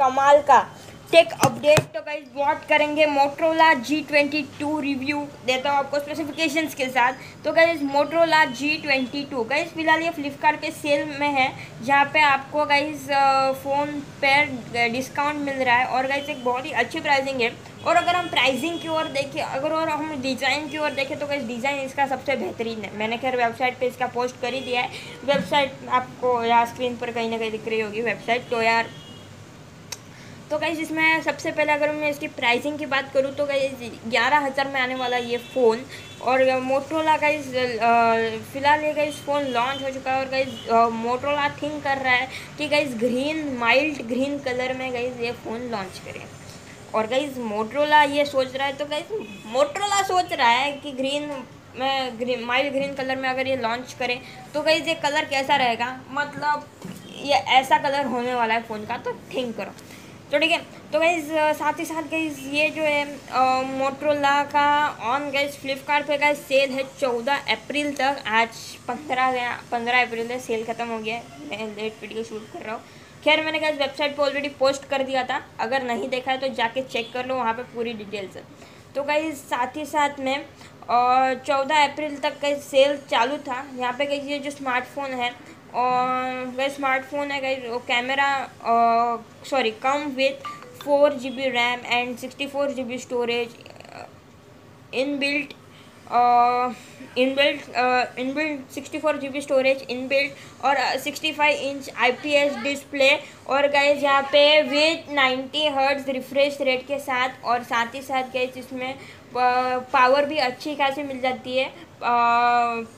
कमाल का। Tech update तो गाइज़ बहुत करेंगे। Motorola G twenty two review देता हूँ आपको स्पेसिफिकेशंस के साथ। तो guys Motorola G twenty two guys फ़िलहाल ये फ्लिपकार्ट पे सेल में है, जहाँ पे आपको गाइज़ फ़ोन पर डिस्काउंट मिल रहा है और गाइज़ एक बहुत ही अच्छी प्राइसिंग है। और अगर हम प्राइसिंग की ओर देखें, अगर और हम डिज़ाइन की ओर देखें तो गाइज़ डिज़ाइन इसका सबसे बेहतरीन है। मैंने खैर वेबसाइट पे इसका पोस्ट कर ही दिया है। वेबसाइट आपको यहाँ स्क्रीन पर कहीं ना कहीं दिख रही होगी वेबसाइट तो यार तो गाइज़ इसमें सबसे पहले अगर मैं इसकी प्राइसिंग की बात करूँ तो गाइज़ ग्यारह हज़ार में आने वाला ये फ़ोन और मोटरोला का इस फ़िलहाल ये गाइज़ फ़ोन लॉन्च हो चुका है और गाइज़ मोटरोला थिंक कर रहा है कि guys green mild green colour में गाइज़ ये फ़ोन लॉन्च करें। और गाइज़ मोटरोला ये सोच रहा है तो गाइज़ मोटरोला सोच रहा है कि ग्रीन में ग्रीन माइल्ड ग्रीन कलर में अगर ये लॉन्च करें तो गाइज़ ये कलर कैसा रहेगा? मतलब ये ऐसा कलर होने वाला है फ़ोन का तो थिंक करो। तो ठीक है। तो गाइज़ साथ ही साथ गाइज़ ये जो है मोटरोला का ऑन गाइज़ फ्लिपकार्ट पे गाइज़ सेल है चौदह अप्रैल तक। आज पंद्रह गया पंद्रह अप्रैल है सेल ख़त्म हो गया है। मैं लेट वीडियो शूट कर रहा हूँ। खैर, मैंने गाइज़ वेबसाइट पे ऑलरेडी पोस्ट कर दिया था। अगर नहीं देखा है तो जाके चेक कर लो, वहाँ पे पूरी डिटेल्स है। तो गाइज़ साथ ही साथ में चौदह अप्रैल तक का सेल चालू था। यहाँ पे कहीं ये जो स्मार्टफ़ोन है और वह स्मार्टफ़ोन है गई camera sorry come with four G B RAM and sixty four G B storage in built in built in built sixty four G B storage in built और sixty five inch I P S display और guys यहाँ पे with ninety hertz refresh rate के साथ और साथ ही साथ गाइज़ इसमें पावर भी अच्छी खासी मिल जाती है।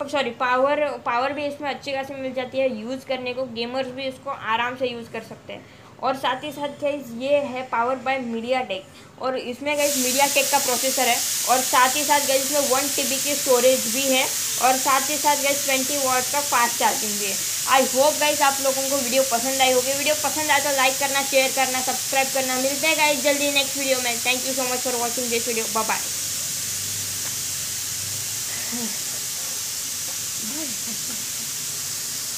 सॉरी पावर पावर भी इसमें अच्छी खासी मिल जाती है। यूज़ करने को गेमर्स भी इसको आराम से यूज़ कर सकते हैं। और साथ ही साथ गाइज़ ये है पावर बाय मीडिया टेक और इसमें गाइज़ मीडिया टेक का प्रोसेसर है। और साथ ही साथ गाइज़ इसमें वन टी की स्टोरेज भी है। और साथ ही साथ गाइज़ ट्वेंटी वाट का फास्ट चार्जिंग भी है। आई होप गाइज़ आप लोगों को वीडियो पसंद आई होगी। वीडियो पसंद आए तो लाइक करना शेयर करना सब्सक्राइब करना। मिलते हैं गाइज़ जल्दी नेक्स्ट वीडियो में। Thank you so much for watching this video bye bye